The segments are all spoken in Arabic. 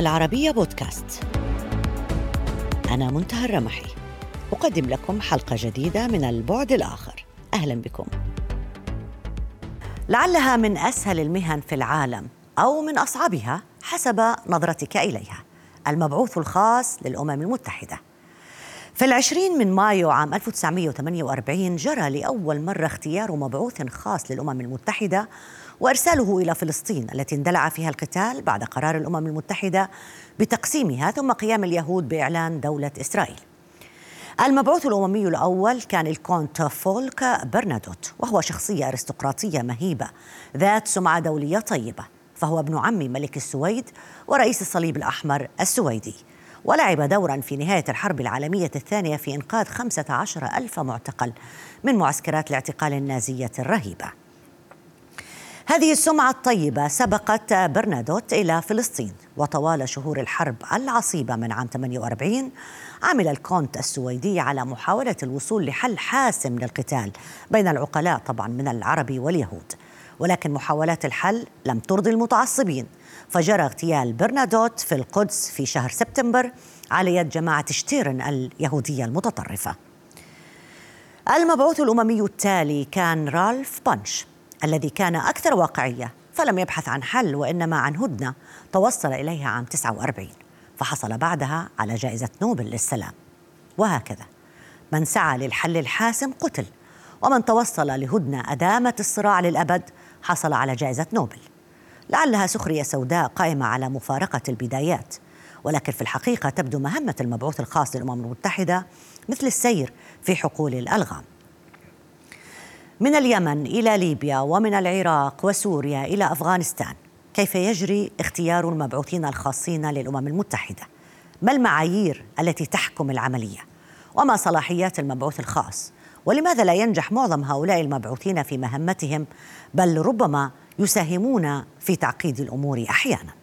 العربية بودكاست. أنا منتهى الرمحي. أقدم لكم حلقة جديدة من البعد الآخر. أهلا بكم. لعلها من أسهل المهن في العالم أو من أصعبها حسب نظرتك إليها. المبعوث الخاص للأمم المتحدة. في العشرين من مايو عام 1948 جرى لأول مرة اختيار مبعوث خاص للأمم المتحدة وارساله إلى فلسطين التي اندلع فيها القتال بعد قرار الأمم المتحدة بتقسيمها ثم قيام اليهود بإعلان دولة إسرائيل. المبعوث الأممي الأول كان الكونت فولك برنادوت وهو شخصية أرستقراطية مهيبة ذات سمعة دولية طيبة فهو ابن عم ملك السويد ورئيس الصليب الأحمر السويدي. ولعب دورا في نهاية الحرب العالمية الثانية في إنقاذ خمسة عشر ألف معتقل من معسكرات الاعتقال النازية الرهيبة هذه السمعة الطيبة سبقت برنادوت إلى فلسطين وطوال شهور الحرب العصيبة من عام 48 عمل الكونت السويدي على محاولة الوصول لحل حاسم للقتال بين العقلاء طبعا من العرب واليهود. ولكن محاولات الحل لم ترضي المتعصبين. فجرى اغتيال برنادوت في القدس في شهر سبتمبر على يد جماعة شتيرن اليهودية المتطرفة. المبعوث الأممي التالي كان رالف بانش. الذي كان أكثر واقعية فلم يبحث عن حل وإنما عن هدنة توصل إليها عام 49 فحصل بعدها على جائزة نوبل للسلام. وهكذا من سعى للحل الحاسم قتل ومن توصل لهدنة أدامت الصراع للأبد حصل على جائزة نوبل. لعلها سخرية سوداء قائمة على مفارقة البدايات. ولكن في الحقيقة تبدو مهمة المبعوث الخاص للأمم المتحدة مثل السير في حقول الألغام. من اليمن إلى ليبيا ومن العراق وسوريا إلى أفغانستان. كيف يجري اختيار المبعوثين الخاصين للأمم المتحدة؟ ما المعايير التي تحكم العملية؟ وما صلاحيات المبعوث الخاص؟ ولماذا لا ينجح معظم هؤلاء المبعوثين في مهمتهم بل ربما يساهمون في تعقيد الأمور أحيانا؟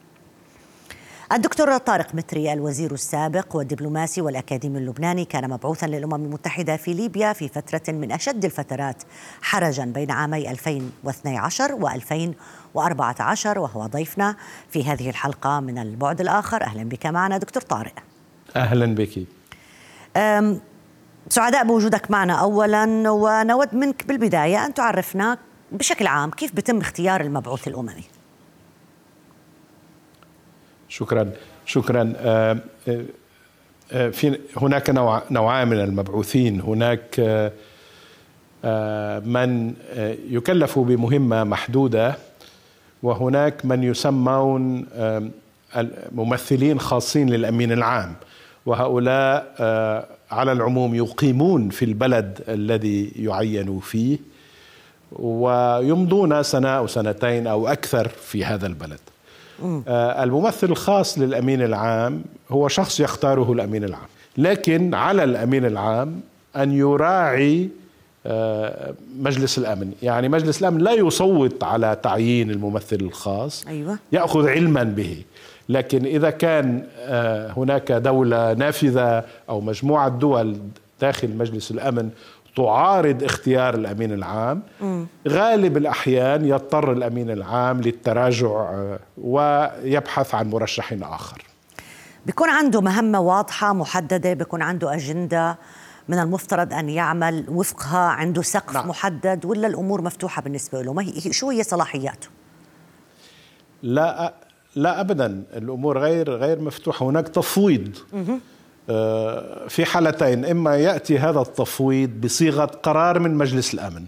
الدكتور طارق متري الوزير السابق والدبلوماسي والأكاديمي اللبناني كان مبعوثا للأمم المتحدة في ليبيا في فترة من أشد الفترات حرجا بين عامي 2012 و2014 وهو ضيفنا في هذه الحلقة من البعد الآخر. أهلا بك معنا دكتور طارق. أهلا بك. سعداء بوجودك معنا أولا ونود منك بالبداية أن تعرفنا بشكل عام كيف بتم اختيار المبعوث الأممي؟ شكرا. شكرا. آه، آه، آه، في هناك نوع نوعان من المبعوثين. هناك من يكلف بمهمة محدودة وهناك من يسمون ممثلين خاصين للأمين العام. وهؤلاء على العموم يقيمون في البلد الذي يعينوا فيه ويمضون سنة أو سنتين أو أكثر في هذا البلد. الممثل الخاص للأمين العام هو شخص يختاره الأمين العام. لكن على الأمين العام أن يراعي آه مجلس الأمن. يعني مجلس الأمن لا يصوت على تعيين الممثل الخاص. أيوة. يأخذ علما به. لكن إذا كان آه هناك دولة نافذة أو مجموعة دول داخل مجلس الأمن تعارض اختيار الأمين العام. م. غالب الأحيان يضطر الأمين العام للتراجع آه، ويبحث عن مرشح آخر. بيكون عنده مهمة واضحة محددة بيكون عنده أجندة من المفترض أن يعمل وفقها عنده سقف نعم. محدد ولا الأمور مفتوحة بالنسبة له؟ ما هي شو هي صلاحياته؟ لا لا ابدا. الأمور غير غير مفتوحة. هناك تفويض. في حالتين. إما يأتي هذا التفويض بصيغة قرار من مجلس الأمن.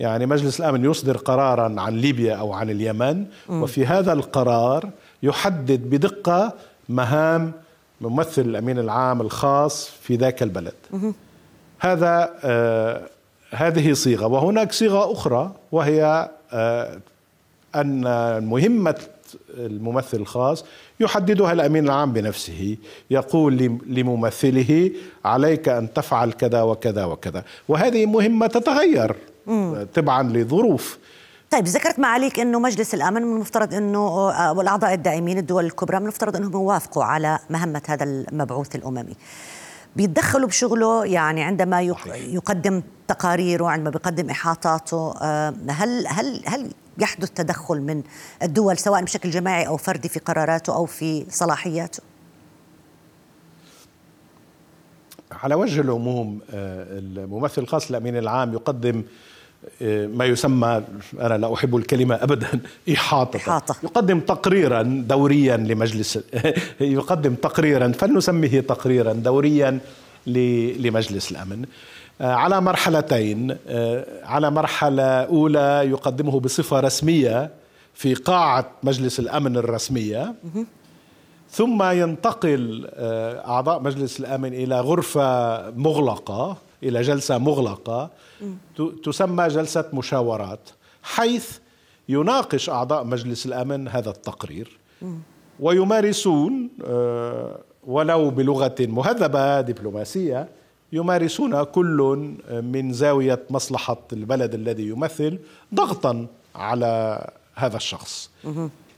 يعني مجلس الأمن يصدر قرارا عن ليبيا أو عن اليمن وفي هذا القرار يحدد بدقة مهام ممثل الأمين العام الخاص في ذاك البلد. هذا آه هذه صيغة. وهناك صيغة أخرى وهي آه أن مهمة الممثل الخاص يحددها الأمين العام بنفسه يقول لممثله عليك أن تفعل كذا وكذا وكذا. وهذه مهمة تتغير تبعا لظروف. طيب ذكرت معاليك إنه مجلس الأمن من المفترض إنه آه، والأعضاء الدائمين الدول الكبرى من المفترض إنهم يوافقوا على مهمة هذا المبعوث الأممي. بيتدخلوا بشغله يعني عندما يقدم تقاريره عندما بيقدم إحاطاته آه، هل هل هل يحدث تدخل من الدول سواء بشكل جماعي أو فردي في قراراته أو في صلاحياته. على وجه العموم آه، الممثل الخاص للامين العام يقدم آه، ما يسمى أنا لا أحب الكلمة ابدا إحاطة. إحاطة. يقدم تقريرا دوريا لمجلس يقدم تقريرا فلنسميه تقريرا دوريا لمجلس الأمن. على مرحلتين. على مرحلة أولى يقدمه بصفة رسمية في قاعة مجلس الأمن الرسمية. ثم ينتقل آه، أعضاء مجلس الأمن إلى غرفة مغلقة إلى جلسة مغلقة. تسمى جلسة مشاورات حيث يناقش أعضاء مجلس الأمن هذا التقرير. ويمارسون آه، ولو بلغة مهذبة دبلوماسية يمارسون كل من زاوية مصلحة البلد الذي يمثل ضغطا على هذا الشخص.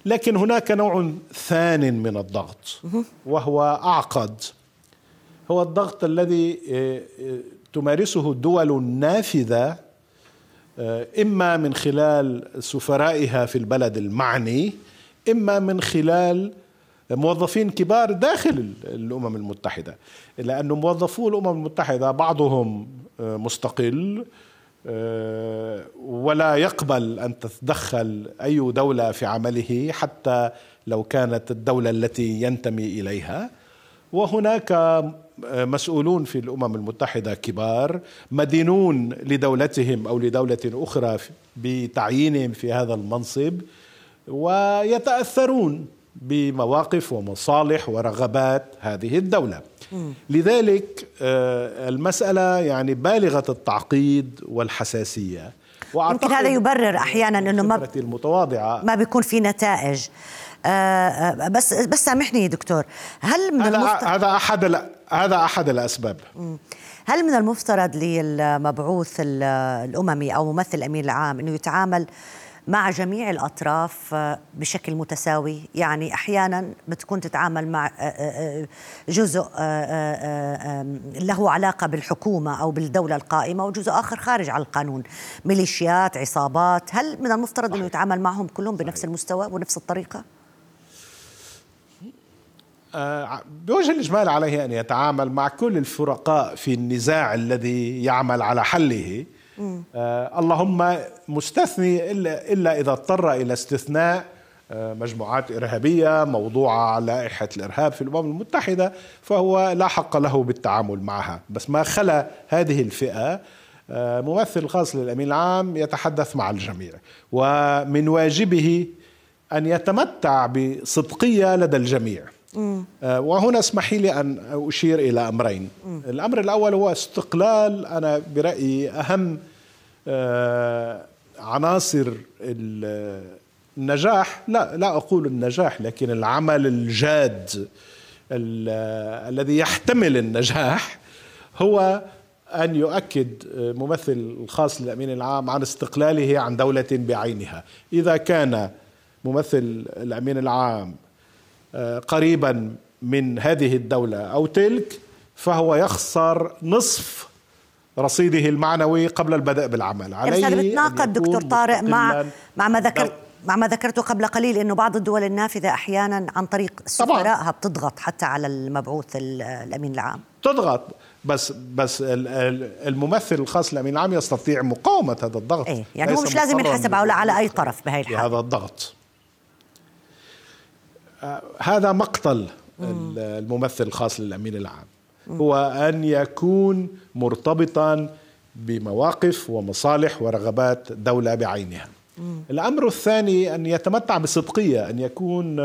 لكن هناك نوع ثان من الضغط وهو أعقد. هو الضغط الذي آه، آه، تمارسه الدول النافذه آه، إما من خلال سفرائها في البلد المعني إما من خلال موظفين كبار داخل الأمم المتحدة لأنه موظفو الأمم المتحدة بعضهم مستقل آه، ولا يقبل أن تتدخل أي دولة في عمله حتى لو كانت الدولة التي ينتمي إليها. وهناك مسؤولون في الأمم المتحدة كبار مدينون لدولتهم أو لدولة أخرى بتعيينهم في هذا المنصب ويتأثرون بمواقف ومصالح ورغبات هذه الدولة. لذلك آه، المسألة يعني بالغة التعقيد والحساسية. يمكن هذا يبرر أحيانا أنه ما المتواضعة ما بيكون في نتائج. آه، آه، بس بس سامحني دكتور هل من هذا المفترض هذا أحد هذا أحد الأسباب. هل من المفترض للمبعوث الأممي أو ممثل الأمين العام إنه يتعامل مع جميع الأطراف آه، بشكل متساوي. يعني أحيانا بتكون تتعامل مع آه، آه، جزء له علاقة بالحكومة أو بالدولة القائمة وجزء آخر خارج عن القانون. ميليشيات عصابات هل من المفترض إنه يتعامل معهم كلهم بنفس المستوى ونفس الطريقة؟ بوجه الإجمال عليه أن يتعامل مع كل الفرقاء في النزاع الذي يعمل على حله. آه اللهم مستثني إلا, إلا إذا اضطر إلى استثناء آه مجموعات إرهابية موضوعة على لائحة الإرهاب في الأمم المتحدة فهو لا حق له بالتعامل معها. بس ما خلا هذه الفئة آه ممثل خاص للأمين العام يتحدث مع الجميع ومن واجبه أن يتمتع بصدقية لدى الجميع. آه وهنا اسمحي لي أن أشير إلى أمرين. الأمر الأول هو استقلال أنا برأيي أهم عناصر النجاح لا لا أقول النجاح لكن العمل الجاد الذي يحتمل النجاح هو أن يؤكد ممثل الخاص للأمين العام عن استقلاله عن دولة بعينها. إذا كان ممثل الأمين العام آه، قريبا من هذه الدولة أو تلك فهو يخسر نصف رصيده المعنوي قبل البدء بالعمل. عليه هذا بتناقض دكتور طارق مع مع ما ذكرت مع ما ذكرته قبل قليل إنه بعض الدول النافذة أحيانا عن طريق سفرائها بتضغط حتى على المبعوث الأمين العام. تضغط. بس بس الممثل الخاص للامين العام يستطيع مقاومة هذا الضغط. إيه؟ يعني هو مش لازم ينحسب على على أي طرف بهي الحاله هذا الضغط. آه هذا مقتل الممثل الخاص للأمين العام. هو أن يكون مرتبطا بمواقف ومصالح ورغبات دولة بعينها. الأمر الثاني أن يتمتع بصدقية أن يكون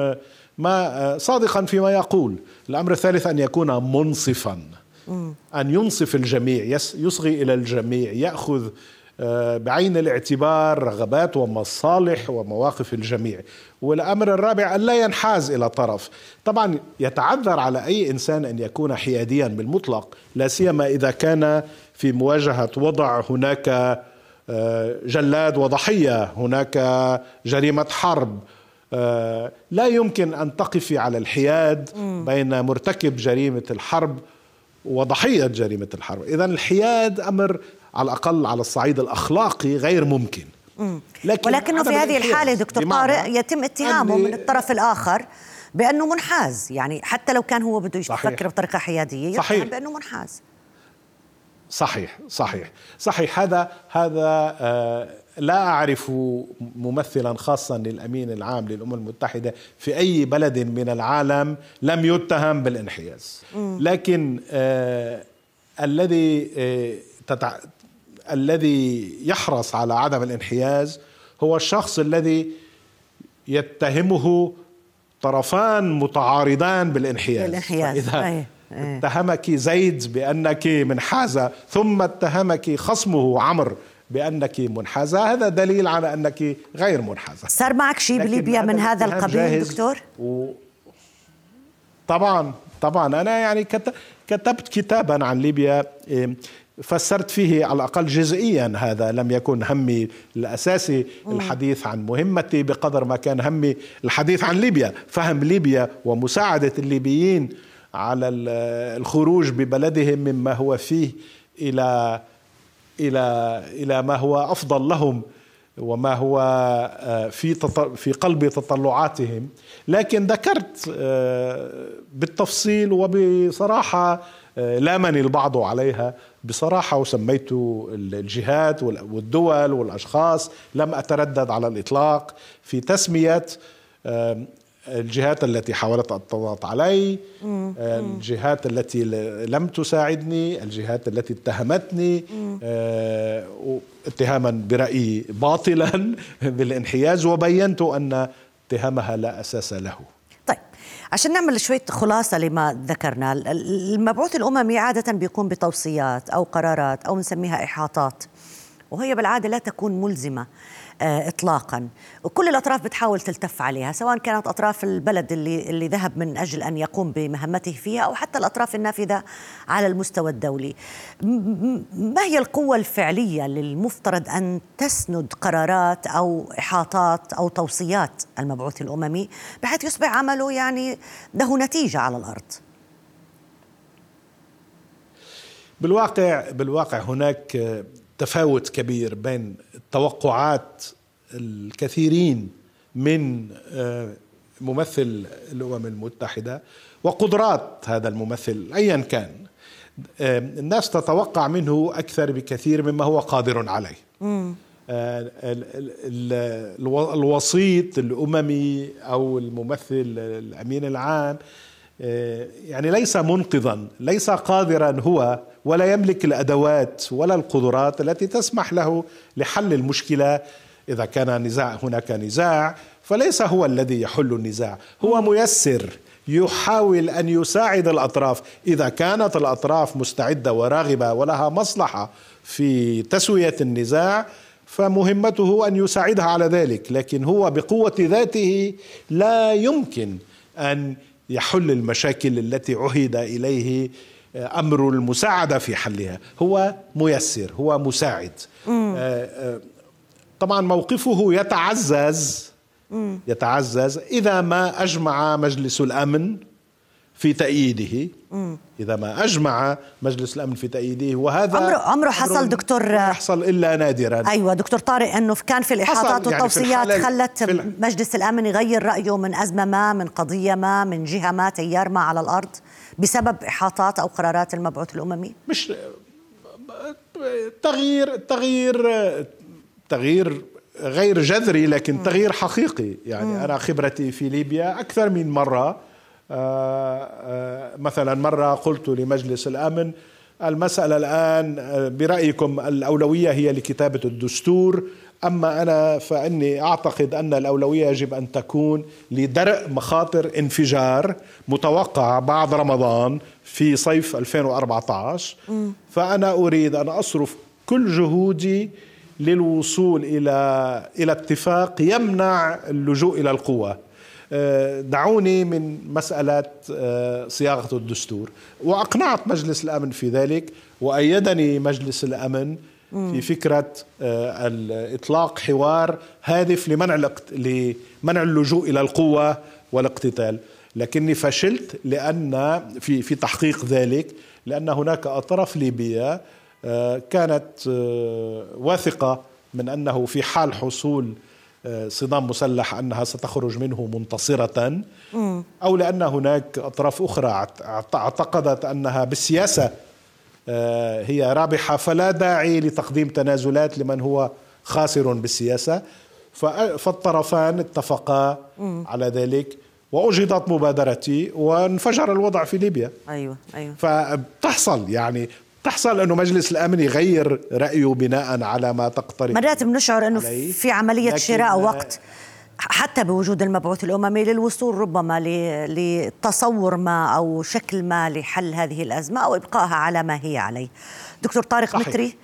ما صادقا فيما يقول. الأمر الثالث أن يكون منصفا. أن ينصف الجميع يصغي إلى الجميع يأخذ آه، بعين الاعتبار رغبات ومصالح ومواقف الجميع. والأمر الرابع أن لا ينحاز إلى طرف. طبعا يتعذر على أي إنسان أن يكون حياديا بالمطلق لا سيما إذا كان في مواجهة وضع هناك آه، جلاد وضحية هناك جريمة حرب. آه، لا يمكن أن تقفي على الحياد بين مرتكب جريمة الحرب وضحية جريمة الحرب. اذا الحياد أمر على الأقل على الصعيد الأخلاقي غير ممكن. لكن ولكنه في هذه الحالة دكتور طارق يتم اتهامه من الطرف الآخر بأنه منحاز. يعني حتى لو كان هو بده يفكر بطريقة حيادية يتهم بأنه منحاز. صحيح صحيح. صحيح. هذا هذا آه لا أعرف ممثلا خاصا للأمين العام للأمم المتحدة في أي بلد من العالم لم يتهم بالانحياز. لكن آه الذي آه تتع... الذي يحرص على عدم الانحياز هو الشخص الذي يتهمه طرفان متعارضان بالانحياز بالانحياز فإذا أيه. اتهمك زيد بأنك منحازة ثم اتهمك خصمه عمرو بأنك منحازة هذا دليل على أنك غير منحازة صار معك شيء بليبيا من هذا القبيل دكتور؟ و... طبعا طبعا أنا يعني كتبت كتابا عن ليبيا فسرت فيه على الأقل جزئيا هذا لم يكن همي الأساسي الحديث عن مهمتي بقدر ما كان همي الحديث عن ليبيا. فهم ليبيا ومساعدة الليبيين على الخروج ببلدهم مما هو فيه إلى إلى إلى ما هو أفضل لهم وما هو آه، في في قلب تطلعاتهم. لكن ذكرت آه، بالتفصيل وبصراحة آه، لامني البعض عليها. بصراحة وسميت الجهات والدول والأشخاص لم أتردد على الإطلاق في تسمية الجهات التي حاولت أن تضغط علي الجهات التي لم تساعدني الجهات التي اتهمتني آه، اتهاما برأيي باطلا بالانحياز وبينت أن اتهامها لا أساس له. عشان نعمل شوية خلاصة لما ذكرنا المبعوث الأممي عادة بيقوم بتوصيات أو قرارات أو نسميها إحاطات وهي بالعادة لا تكون ملزمة. اطلاقا. وكل الأطراف بتحاول تلتف عليها سواء كانت أطراف البلد اللي اللي ذهب من أجل أن يقوم بمهمته فيها أو حتى الأطراف النافذة على المستوى الدولي. ما هي القوة الفعلية للمفترض أن تسند قرارات أو إحاطات أو توصيات المبعوث الأممي بحيث يصبح عمله يعني له نتيجة على الأرض؟ بالواقع بالواقع هناك تفاوت كبير بين توقعات الكثيرين من آه، ممثل الأمم المتحدة وقدرات هذا الممثل ايا كان. آه، الناس تتوقع منه أكثر بكثير مما هو قادر عليه. آه، الوسيط الأممي أو الممثل الأمين العام يعني ليس منقذا ليس قادرا هو ولا يملك الأدوات ولا القدرات التي تسمح له لحل المشكلة. إذا كان نزاع هناك نزاع فليس هو الذي يحل النزاع. هو ميسر يحاول أن يساعد الأطراف. إذا كانت الأطراف مستعدة وراغبة ولها مصلحة في تسوية النزاع فمهمته أن يساعدها على ذلك. لكن هو بقوة ذاته لا يمكن أن يحل المشاكل التي عهد إليه أمر المساعدة في حلها. هو ميسر هو مساعد. آه، آه، طبعا موقفه يتعزز يتعزز إذا ما أجمع مجلس الأمن في تأييده. إذا ما أجمع مجلس الأمن في تأييده وهذا عمره عمره حصل دكتور يحصل إلا نادرا. أيوة دكتور طارق أنه كان في الإحاطات يعني والتوصيات خلت مجلس الأمن يغير رأيه من أزمة ما من قضية ما من جهة ما تيار ما على الأرض بسبب إحاطات أو قرارات المبعوث الأممي مش تغيير تغيير تغيير غير جذري لكن تغيير حقيقي. يعني أنا خبرتي في ليبيا أكثر من مرة مثلا مرة قلت لمجلس الأمن المسألة الآن آه، برأيكم الأولوية هي لكتابة الدستور أما أنا فإني أعتقد أن الأولوية يجب أن تكون لدرء مخاطر انفجار متوقع بعد رمضان في صيف 2014 فأنا أريد أن أصرف كل جهودي للوصول إلى إلى اتفاق يمنع اللجوء إلى القوة آه، دعوني من مسألة آه، صياغة الدستور. وأقنعت مجلس الأمن في ذلك وأيدني مجلس الأمن في فكرة آه، إطلاق حوار هادف لمنع لمنع اللجوء إلى القوة والاقتتال. لكني فشلت لأن في في تحقيق ذلك لأن هناك أطراف ليبية كانت واثقة من أنه في حال حصول آه، صدام مسلح أنها ستخرج منه منتصرة أو لأن هناك أطراف أخرى اعتقدت أنها بالسياسة آه، هي رابحة فلا داعي لتقديم تنازلات لمن هو خاسر بالسياسة. فالطرفان اتفقا على ذلك واجهضت مبادرتي وانفجر الوضع في ليبيا. أيوه أيوه. فبتحصل يعني تحصل انه مجلس الأمن يغير رأيه بناء على ما تقترح مرات بنشعر أنه في عملية شراء وقت حتى بوجود المبعوث الأممي للوصول ربما لتصور ما أو شكل ما لحل هذه الأزمة أو ابقائها على ما هي عليه. دكتور طارق صحيح. متري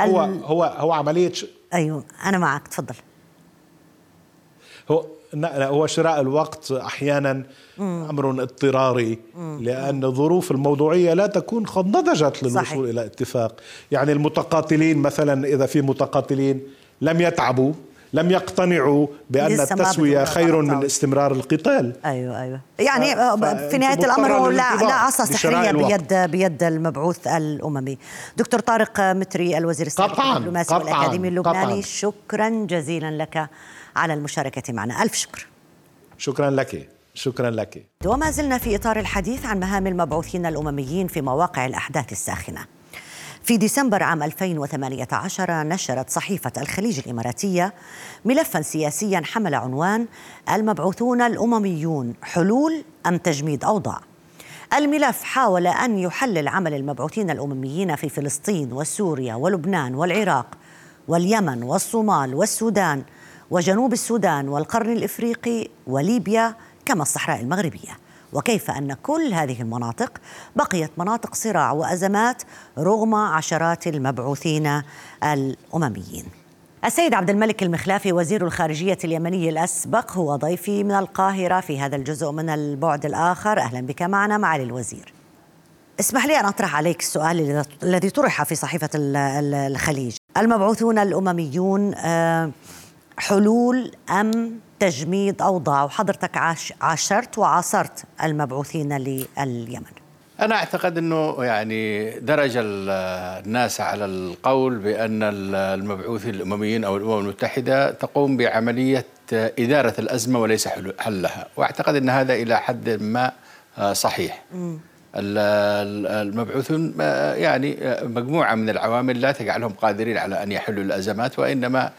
هو هو هو عملية ش... أيوه أنا معك تفضل. هو هو شراء الوقت أحيانا أمر اضطراري لأن الظروف الموضوعية لا تكون قد نضجت للوصول صحيح. إلى اتفاق. يعني المتقاتلين مثلا إذا في متقاتلين لم يتعبوا لم يقتنعوا بأن التسوية خير من استمرار القتال. أيوه أيوه. يعني في نهايه الأمر هو لا لا عصا سحريه بيد بيد المبعوث الأممي. دكتور طارق متري الوزير السابق الدبلوماسي والأكاديمي اللبناني. شكرا جزيلا لك. على المشاركة معنا. ألف شكر. شكرا لك. شكرا لك. وما زلنا في إطار الحديث عن مهام المبعوثين الأمميين في مواقع الأحداث الساخنة. في ديسمبر عام 2018 نشرت صحيفة الخليج الإماراتية ملفا سياسيا حمل عنوان المبعوثون الأمميون حلول أم تجميد أوضاع. الملف حاول أن يحلل عمل المبعوثين الأمميين في فلسطين وسوريا ولبنان والعراق واليمن والصومال والسودان وجنوب السودان والقرن الإفريقي وليبيا كما الصحراء المغربية وكيف أن كل هذه المناطق بقيت مناطق صراع وأزمات رغم عشرات المبعوثين الأمميين. السيد عبد الملك المخلافي وزير الخارجية اليمني الأسبق هو ضيفي من القاهرة في هذا الجزء من البعد الآخر، أهلا بك معنا معالي الوزير. اسمح لي أن أطرح عليك السؤال الذي طرح في صحيفة الخليج، المبعوثون الأمميون آه، حلول أم تجميد أوضاع؟ وحضرتك عاشرت وعاصرت المبعوثين لليمن. أنا أعتقد أنه يعني درج الناس على القول بأن المبعوثين الأمميين أو الأمم المتحدة تقوم بعملية إدارة الأزمة وليس حلها. وأعتقد أن هذا إلى حد ما صحيح. المبعوثون يعني مجموعة من العوامل لا تجعلهم قادرين على أن يحلوا الأزمات وإنما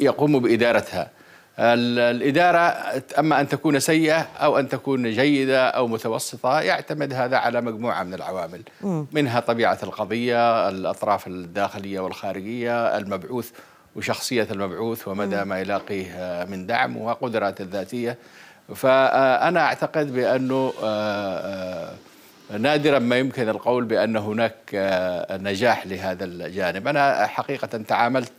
يقوموا بإدارتها. الإدارة أما أن تكون سيئة أو أن تكون جيدة أو متوسطة يعتمد هذا على مجموعة من العوامل. منها طبيعة القضية الأطراف الداخلية والخارجية المبعوث وشخصية المبعوث ومدى ما يلاقيه من دعم وقدراته الذاتية. فأنا أعتقد بأنه آه، آه، نادرا ما يمكن القول بأن هناك آه، نجاح لهذا الجانب. أنا حقيقة تعاملت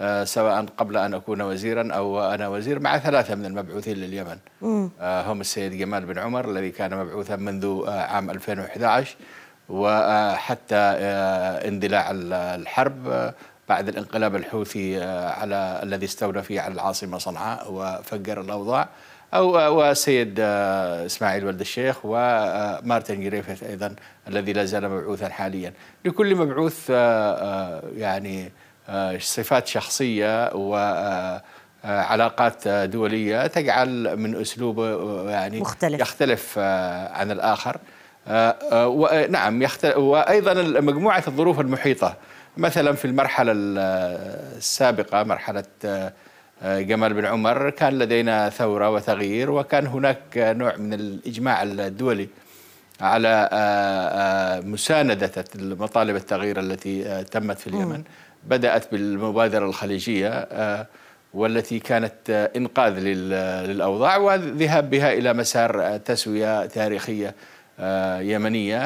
آه، سواء قبل أن أكون وزيرا أو أنا وزير مع ثلاثة من المبعوثين لليمن. آه، هم السيد جمال بن عمر الذي كان مبعوثا منذ عام 2011 وحتى اندلاع الحرب بعد الانقلاب الحوثي على الذي استولى فيه على العاصمة صنعاء وفجر الأوضاع. أو والسيد إسماعيل ولد الشيخ ومارتن جريفيث أيضا الذي لا زال مبعوثا حاليا. لكل مبعوث يعني آه، صفات شخصية وعلاقات آه، دولية تجعل من اسلوبه يعني مختلف. يختلف آه، عن الآخر. نعم يختلف وأيضا مجموعة الظروف المحيطة. مثلا في المرحلة السابقة مرحلة جمال بن عمر كان لدينا ثورة وتغيير وكان هناك نوع من الإجماع الدولي على مساندة مطالب التغيير التي تمت في اليمن. بدأت بالمبادرة الخليجية آه، والتي كانت آه، إنقاذ للأوضاع والذهاب بها إلى مسار آه، تسوية تاريخية يمنية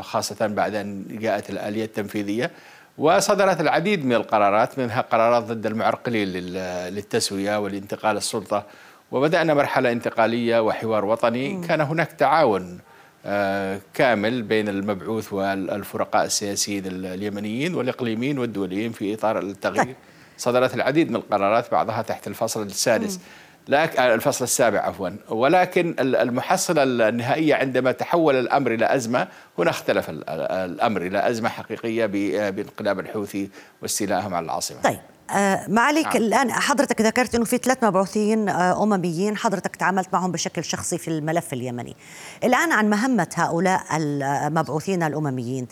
خاصة بعد أن جاءت الآلية التنفيذية. وصدرت العديد من القرارات منها قرارات ضد المعرقلين للتسوية والانتقال السلطة. وبدأنا مرحلة انتقالية وحوار وطني. كان هناك تعاون آه، كامل بين المبعوث والفرقاء السياسيين اليمنيين والإقليميين والدوليين في إطار التغيير. صدرت العديد من القرارات بعضها تحت الفصل السادس. الفصل السابع عفوا. ولكن المحصلة النهائية عندما تحول الأمر إلى أزمة هنا اختلف الأمر إلى أزمة حقيقية بانقلاب الحوثي واستيلائهم على العاصمة. طيب آه معاليك نعم. الآن حضرتك ذكرت أنه في ثلاث مبعوثين آه أمميين حضرتك تعاملت معهم بشكل شخصي في الملف اليمني. الآن عن مهمة هؤلاء المبعوثين الأمميين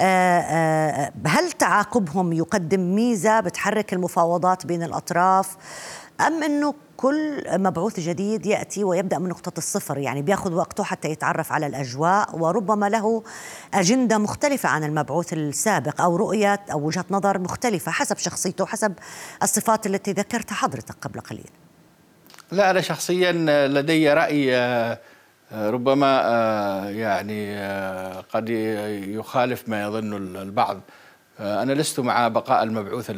آه آه هل تعاقبهم يقدم ميزة بتحرك المفاوضات بين الأطراف؟ أم أنه كل مبعوث جديد يأتي ويبدأ من نقطة الصفر؟ يعني بياخذ وقته حتى يتعرف على الأجواء وربما له أجندة مختلفة عن المبعوث السابق أو رؤية أو وجهة نظر مختلفة حسب شخصيته حسب الصفات التي ذكرتها حضرتك قبل قليل. لا أنا شخصيا لدي رأي آه، ربما آه، يعني آه، قد يخالف ما يظن البعض. أنا لست مع بقاء المبعوث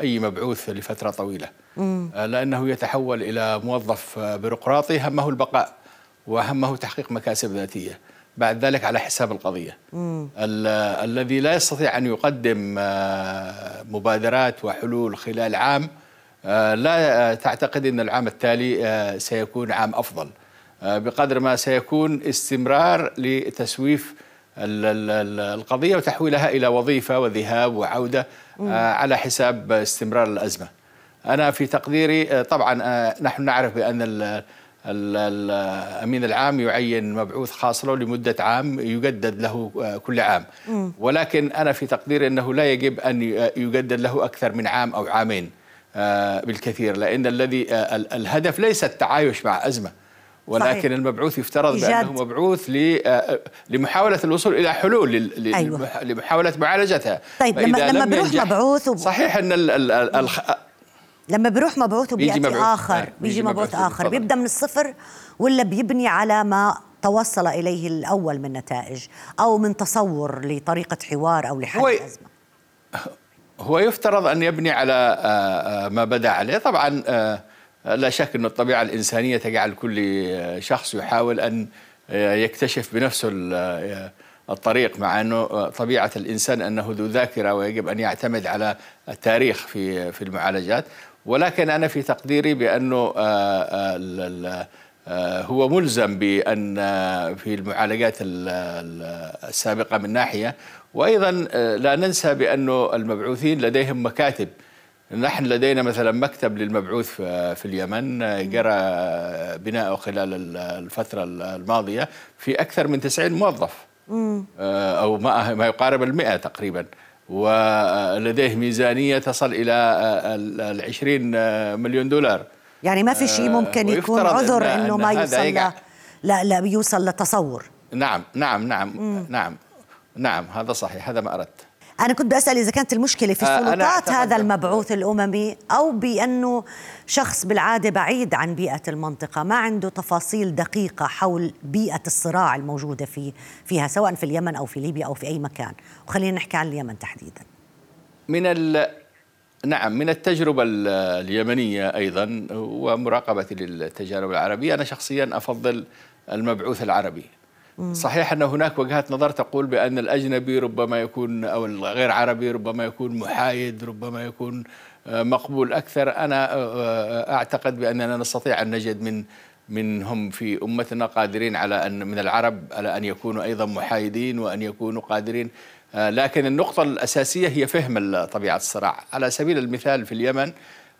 أي مبعوث لفترة طويلة. آه، لأنه يتحول إلى موظف آه، بيروقراطي همه البقاء وهمه تحقيق مكاسب ذاتية. بعد ذلك على حساب القضية. الذي لا يستطيع أن يقدم آه، مبادرات وحلول خلال عام لا تعتقد أن العام التالي سيكون عام أفضل. بقدر ما سيكون استمرار لتسويف القضية وتحويلها إلى وظيفة وذهاب وعودة على حساب استمرار الأزمة. أنا في تقديري آه، طبعا آه، نحن نعرف بأن الأمين العام يعين مبعوث خاص له لمدة عام يجدد له آه، كل عام. ولكن أنا في تقديري أنه لا يجب أن يجدد له أكثر من عام أو عامين بالكثير لأن الذي الهدف ليس التعايش مع أزمة. ولكن صحيح. المبعوث يفترض إيجاد. بأنه مبعوث لمحاولة الوصول إلى حلول أيوة. لمحاولة معالجتها. طيب لما لما بيروح مبعوث وب... صحيح أن لما بيروح مبعوث وبيأتي بيجي مبعوث. آخر بيجي, بيجي مبعوث, مبعوث. آخر. بيبدأ من الصفر ولا بيبني على ما توصل إليه الأول من نتائج أو من تصور لطريقة حوار أو لحل الأزمة؟ هو يفترض أن يبني على آه، آه، ما بدا عليه. طبعا آه، لا شك أن الطبيعة الإنسانية تجعل كل شخص يحاول أن يكتشف بنفسه الطريق مع أنه طبيعة الإنسان أنه ذو ذاكرة ويجب أن يعتمد على التاريخ في في المعالجات. ولكن أنا في تقديري بأنه آه، آه، آه، هو ملزم بأن في المعالجات السابقة من ناحية. وأيضا لا ننسى بأنه المبعوثين لديهم مكاتب نحن لدينا مثلا مكتب للمبعوث في اليمن جرى بناءه خلال الفترة الماضية في أكثر من 90 موظف. أو ما يقارب المئة تقريبا. ولديه ميزانية تصل إلى العشرين مليون دولار. يعني ما في شيء ممكن يكون عذر إن إنه ما يوصل لا لا بيوصل لتصور. نعم نعم نعم مم. نعم نعم هذا صحيح هذا ما أردت. أنا كنت بسأل إذا كانت المشكلة في آه، سلطات هذا المبعوث الأممي أو بأنه شخص بالعادة بعيد عن بيئة المنطقة ما عنده تفاصيل دقيقة حول بيئة الصراع الموجودة في فيها سواء في اليمن أو في ليبيا أو في أي مكان. وخلينا نحكي عن اليمن تحديدا. من ال... نعم من التجربة اليمنية أيضا ومراقبتي للتجارب العربية أنا شخصيا أفضل المبعوث العربي. صحيح أن هناك وجهات نظر تقول بأن الأجنبي ربما يكون أو الغير عربي ربما يكون محايد ربما يكون آه، مقبول أكثر. أنا آه، آه، أعتقد بأننا نستطيع أن نجد من منهم في أمتنا قادرين على أن من العرب على أن يكونوا أيضا محايدين وأن يكونوا قادرين. لكن النقطة الأساسية هي فهم طبيعة الصراع. على سبيل المثال في اليمن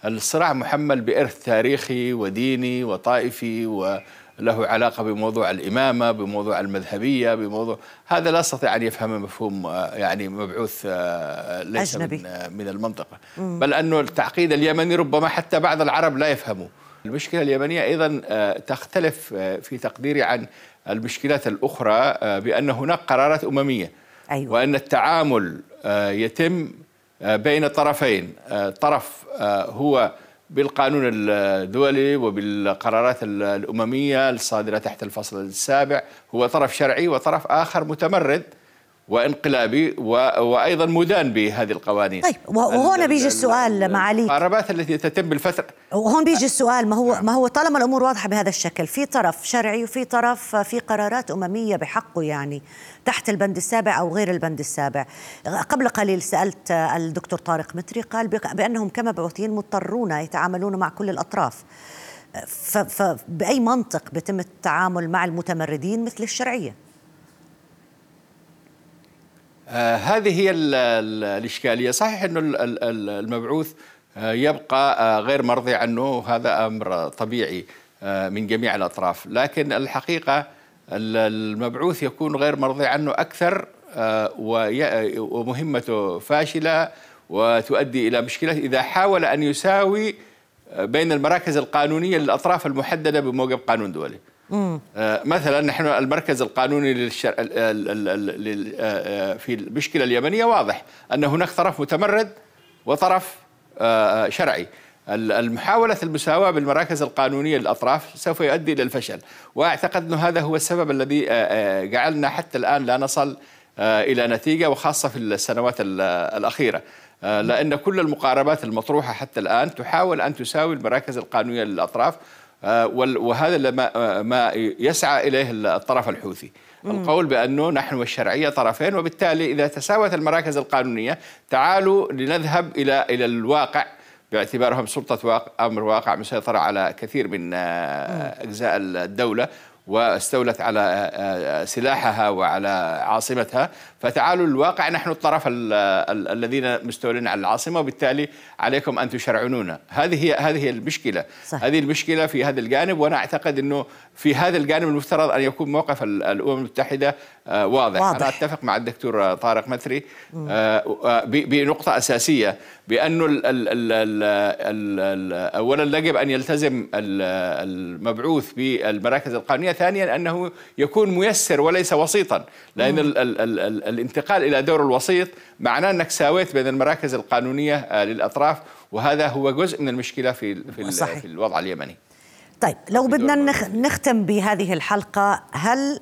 الصراع محمل بإرث تاريخي وديني وطائفي و له علاقة بموضوع الإمامة بموضوع المذهبية بموضوع هذا لا استطيع أن يفهم مفهوم آه، يعني مبعوث آه، ليس أجنبي. من, آه، من المنطقة مم. بل انه التعقيد اليمني ربما حتى بعض العرب لا يفهموا المشكلة اليمنية أيضا تختلف في تقديري عن المشكلات الأخرى بأن هناك قرارات أممية أيوة. وأن التعامل يتم بين طرفين طرف هو بالقانون الدولي وبالقرارات الأممية الصادرة تحت الفصل السابع هو طرف شرعي وطرف آخر متمرد. وانقلابي وأيضا مدان بهذه القوانين. طيب وهون بيجي السؤال معاليك. المقاربات التي تتم بالفترة وهون بيجي السؤال ما هو نعم. ما هو طالما الأمور واضحة بهذا الشكل في طرف شرعي وفي طرف في قرارات أممية بحقه يعني تحت البند السابع أو غير البند السابع. قبل قليل سألت الدكتور طارق متري قال بأنهم كمبعوثين مضطرون يتعاملون مع كل الأطراف. فبأي منطق بتم التعامل مع المتمردين مثل الشرعية؟ آه هذه هي ال ال الإشكالية. صحيح أنه المبعوث آه يبقى آه غير مرضي عنه. هذا أمر طبيعي من جميع الأطراف. لكن الحقيقة المبعوث يكون غير مرضي عنه أكثر ومهمته فاشلة وتؤدي إلى مشكلة. إذا حاول أن يساوي بين المراكز القانونية للأطراف المحددة بموجب قانون دولي. مثلا نحن المركز القانوني للشر... في المشكلة اليمنية واضح أن هناك طرف متمرد وطرف شرعي. المحاولة المساواة بالمراكز القانونية للأطراف سوف يؤدي إلى الفشل. وأعتقد أن هذا هو السبب الذي جعلنا حتى الآن لا نصل إلى نتيجة وخاصة في السنوات الأخيرة. لأن كل المقاربات المطروحة حتى الآن تحاول أن تساوي المراكز القانونية للأطراف. وهذا ما يسعى إليه الطرف الحوثي. القول بأنه نحن والشرعية طرفين وبالتالي إذا تساوت المراكز القانونية تعالوا لنذهب إلى إلى الواقع باعتبارهم سلطة واقع أمر واقع مسيطرة على كثير من آه، أجزاء الدولة واستولت على آه، آه، سلاحها وعلى عاصمتها. فتعالوا الواقع نحن الطرف الذين مستولين على العاصمة وبالتالي عليكم أن تشرعنونا هذه هي هذه هي المشكلة. صح. هذه المشكلة في هذا الجانب وأنا أعتقد إنه في هذا الجانب المفترض أن يكون موقف الأمم المتحدة آه، واضح. واضح. أنا أتفق مع الدكتور طارق مثري بنقطة أساسية بأنه اولا يجب أن يلتزم المبعوث بالمراكز القانونية ثانيا أنه يكون ميسر وليس وسيطا لأن ال ال ال الانتقال إلى دور الوسيط معناه إنك ساويت بين المراكز القانونية آه، للأطراف وهذا هو جزء من المشكلة في في, صحيح. في الوضع اليمني. طيب لو بدنا نختم بهذه الحلقة هل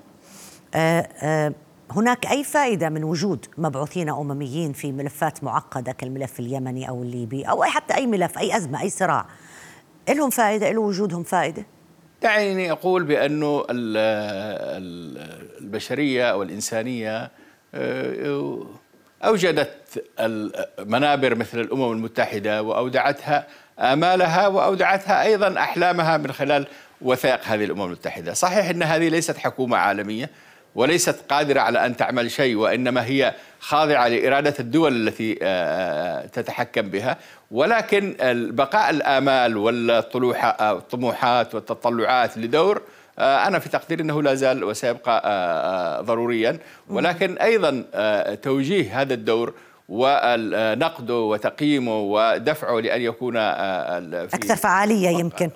آه، آه، هناك أي فائدة من وجود مبعوثين أمميين في ملفات معقدة كالملف اليمني أو الليبي أو حتى أي ملف أي أزمة أي صراع لهم فائدة له وجودهم فائدة؟ دعيني أقول بأنه البشرية أو آه، أوجدت المنابر مثل الأمم المتحدة وأودعتها آمالها وأودعتها أيضا أحلامها من خلال وثائق هذه الأمم المتحدة، صحيح إن هذه ليست حكومة عالمية وليست قادرة على أن تعمل شيء وإنما هي خاضعة لإرادة الدول التي آه، آه، تتحكم بها، ولكن بقاء الآمال والطموحات والتطلعات لدور أنا في تقديري أنه لا زال وسيبقى آه، آه، ضروريا. ولكن أيضا توجيه هذا الدور ونقده وتقييمه ودفعه لأن يكون أكثر فعالية يمكن.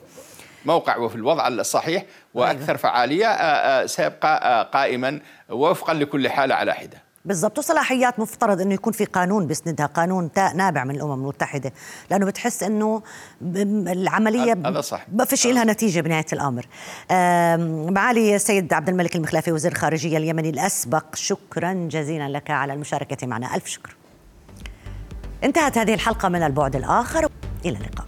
موقع وفي الوضع الصحيح وأكثر أيوة. فعالية سيبقى قائما وفقا لكل حاله على حدة. بالضبط. وصلاحيات مفترض إنه يكون في قانون بيسندها قانون نابع من الأمم المتحدة. لأنه بتحس إنه العملية هذا صح. ما فيش لها نتيجة بنهاية الأمر. معالي السيد عبد الملك المخلافي وزير الخارجية اليمني الأسبق شكرا جزيلا لك على المشاركة معنا. ألف شكر. انتهت هذه الحلقة من البعد الآخر. إلى اللقاء.